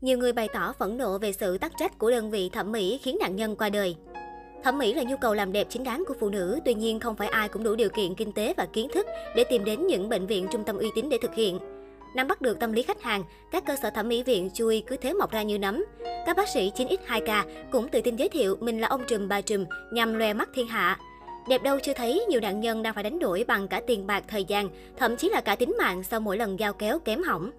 Nhiều người bày tỏ phẫn nộ về sự tắc trách của đơn vị thẩm mỹ khiến nạn nhân qua đời. Thẩm mỹ là nhu cầu làm đẹp chính đáng của phụ nữ, tuy nhiên không phải ai cũng đủ điều kiện kinh tế và kiến thức để tìm đến những bệnh viện trung tâm uy tín để thực hiện. Nắm bắt được tâm lý khách hàng, các cơ sở thẩm mỹ viện chui cứ thế mọc ra như nấm. Các bác sĩ 9X2K cũng tự tin giới thiệu mình là ông trùm bà trùm nhằm loe mắt thiên hạ. Đẹp đâu chưa thấy, nhiều nạn nhân đang phải đánh đổi bằng cả tiền bạc, thời gian, thậm chí là cả tính mạng sau mỗi lần giao kéo kém hỏng.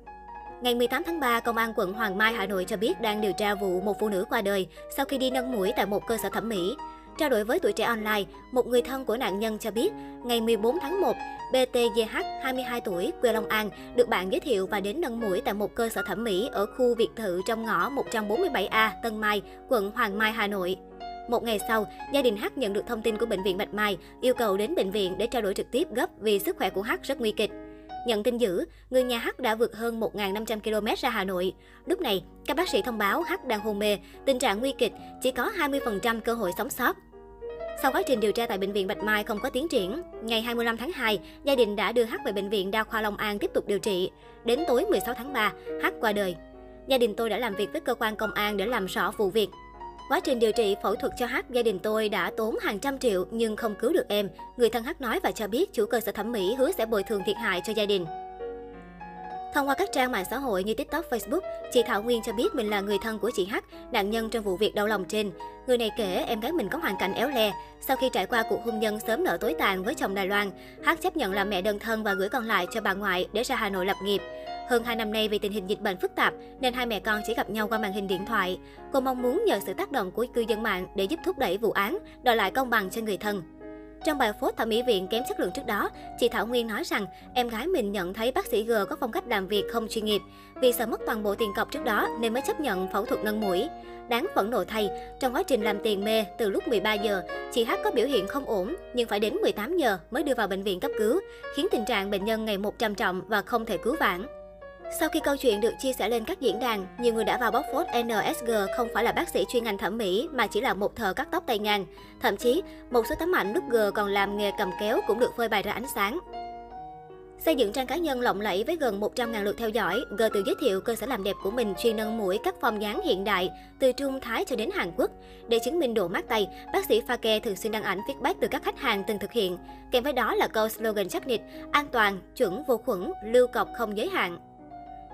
Ngày 18 tháng 3, Công an quận Hoàng Mai, Hà Nội cho biết đang điều tra vụ một phụ nữ qua đời sau khi đi nâng mũi tại một cơ sở thẩm mỹ. Trao đổi với tuổi trẻ online, một người thân của nạn nhân cho biết, ngày 14 tháng 1, BTGH, 22 tuổi, quê Long An, được bạn giới thiệu và đến nâng mũi tại một cơ sở thẩm mỹ ở khu biệt thự trong ngõ 147A, Tân Mai, quận Hoàng Mai, Hà Nội. Một ngày sau, gia đình H nhận được thông tin của bệnh viện Bạch Mai, yêu cầu đến bệnh viện để trao đổi trực tiếp gấp vì sức khỏe của H rất nguy kịch. Nhận tin dữ, người nhà H đã vượt hơn 1.500 km ra Hà Nội. Lúc này, các bác sĩ thông báo H đang hôn mê, tình trạng nguy kịch, chỉ có 20% cơ hội sống sót. Sau quá trình điều tra tại bệnh viện Bạch Mai không có tiến triển, ngày 25 tháng 2, gia đình đã đưa H về bệnh viện Đa khoa Long An tiếp tục điều trị. Đến tối 16 tháng 3, H qua đời. Gia đình tôi đã làm việc với cơ quan công an để làm rõ vụ việc. Quá trình điều trị phẫu thuật cho H, gia đình tôi đã tốn hàng trăm triệu nhưng không cứu được em. Người thân H nói và cho biết chủ cơ sở thẩm mỹ hứa sẽ bồi thường thiệt hại cho gia đình. Thông qua các trang mạng xã hội như TikTok, Facebook, chị Thảo Nguyên cho biết mình là người thân của chị H, nạn nhân trong vụ việc đau lòng trên. Người này kể em gái mình có hoàn cảnh éo le. Sau khi trải qua cuộc hôn nhân sớm nở tối tàn với chồng Đài Loan, H chấp nhận làm mẹ đơn thân và gửi con lại cho bà ngoại để ra Hà Nội lập nghiệp. Hơn 2 năm nay vì tình hình dịch bệnh phức tạp nên hai mẹ con chỉ gặp nhau qua màn hình điện thoại. Cô mong muốn nhờ sự tác động của cư dân mạng để giúp thúc đẩy vụ án, đòi lại công bằng cho người thân. Trong bài phốt thẩm mỹ viện kém chất lượng trước đó, chị Thảo Nguyên nói rằng em gái mình nhận thấy bác sĩ G có phong cách làm việc không chuyên nghiệp. Vì sợ mất toàn bộ tiền cọc trước đó nên mới chấp nhận phẫu thuật nâng mũi. Đáng phẫn nộ thay, trong quá trình làm tiền mê từ lúc 13 giờ, chị H có biểu hiện không ổn nhưng phải đến 18 giờ mới đưa vào bệnh viện cấp cứu, khiến tình trạng bệnh nhân ngày một trầm trọng và không thể cứu vãn. Sau khi câu chuyện được chia sẻ lên các diễn đàn, nhiều người đã vào bóc phốt NSG không phải là bác sĩ chuyên ngành thẩm mỹ mà chỉ là một thợ cắt tóc tay ngang. Thậm chí, một số tấm ảnh lúc G còn làm nghề cầm kéo cũng được phơi bày ra ánh sáng. Xây dựng trang cá nhân lộng lẫy với gần 100.000 lượt theo dõi, G tự giới thiệu cơ sở làm đẹp của mình chuyên nâng mũi các form dáng hiện đại, từ Trung Thái cho đến Hàn Quốc. Để chứng minh độ mát tay, bác sĩ Pha Ke thường xuyên đăng ảnh feedback từ các khách hàng từng thực hiện. Kèm với đó là câu slogan chắc nịch, an toàn, chuẩn vô khuẩn, lưu cọc không giới hạn.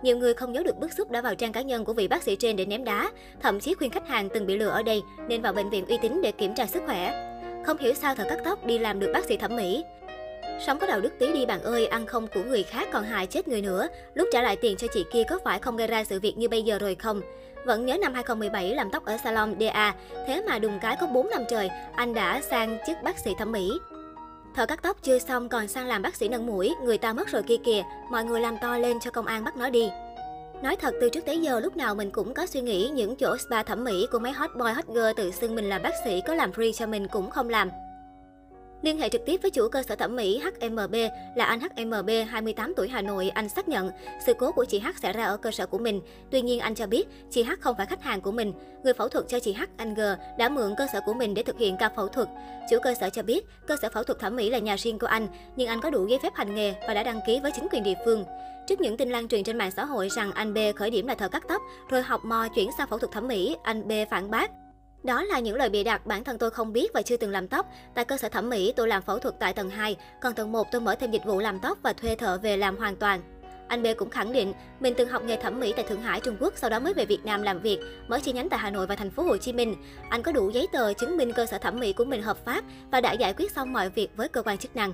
Nhiều người không giấu được bức xúc đã vào trang cá nhân của vị bác sĩ trên để ném đá, thậm chí khuyên khách hàng từng bị lừa ở đây nên vào bệnh viện uy tín để kiểm tra sức khỏe. Không hiểu sao thợ cắt tóc đi làm được bác sĩ thẩm mỹ. Sống có đạo đức tí đi bạn ơi, ăn không của người khác còn hại chết người nữa. Lúc trả lại tiền cho chị kia có phải không gây ra sự việc như bây giờ rồi không? Vẫn nhớ năm 2017 làm tóc ở salon DA, thế mà đùng cái có 4 năm trời, anh đã sang chức bác sĩ thẩm mỹ. Thợ cắt tóc chưa xong còn sang làm bác sĩ nâng mũi, người ta mất rồi kia kìa, mọi người làm to lên cho công an bắt nó đi. Nói thật từ trước tới giờ lúc nào mình cũng có suy nghĩ những chỗ spa thẩm mỹ của mấy hot boy hot girl tự xưng mình là bác sĩ có làm free cho mình cũng không làm. Liên hệ trực tiếp với chủ cơ sở thẩm mỹ HMB là anh HMB 28 tuổi Hà Nội, anh xác nhận sự cố của chị H xảy ra ở cơ sở của mình. Tuy nhiên anh cho biết chị H không phải khách hàng của mình. Người phẫu thuật cho chị H, anh G đã mượn cơ sở của mình để thực hiện ca phẫu thuật. Chủ cơ sở cho biết cơ sở phẫu thuật thẩm mỹ là nhà riêng của anh, nhưng anh có đủ giấy phép hành nghề và đã đăng ký với chính quyền địa phương. Trước những tin lan truyền trên mạng xã hội rằng anh B khởi điểm là thợ cắt tóc, rồi học mò chuyển sang phẫu thuật thẩm mỹ, anh B phản bác. Đó là những lời bịa đặt bản thân tôi không biết và chưa từng làm tóc. Tại cơ sở thẩm mỹ, tôi làm phẫu thuật tại tầng 2, còn tầng 1 tôi mở thêm dịch vụ làm tóc và thuê thợ về làm hoàn toàn. Anh B cũng khẳng định mình từng học nghề thẩm mỹ tại Thượng Hải, Trung Quốc, sau đó mới về Việt Nam làm việc, mở chi nhánh tại Hà Nội và thành phố Hồ Chí Minh. Anh có đủ giấy tờ chứng minh cơ sở thẩm mỹ của mình hợp pháp và đã giải quyết xong mọi việc với cơ quan chức năng.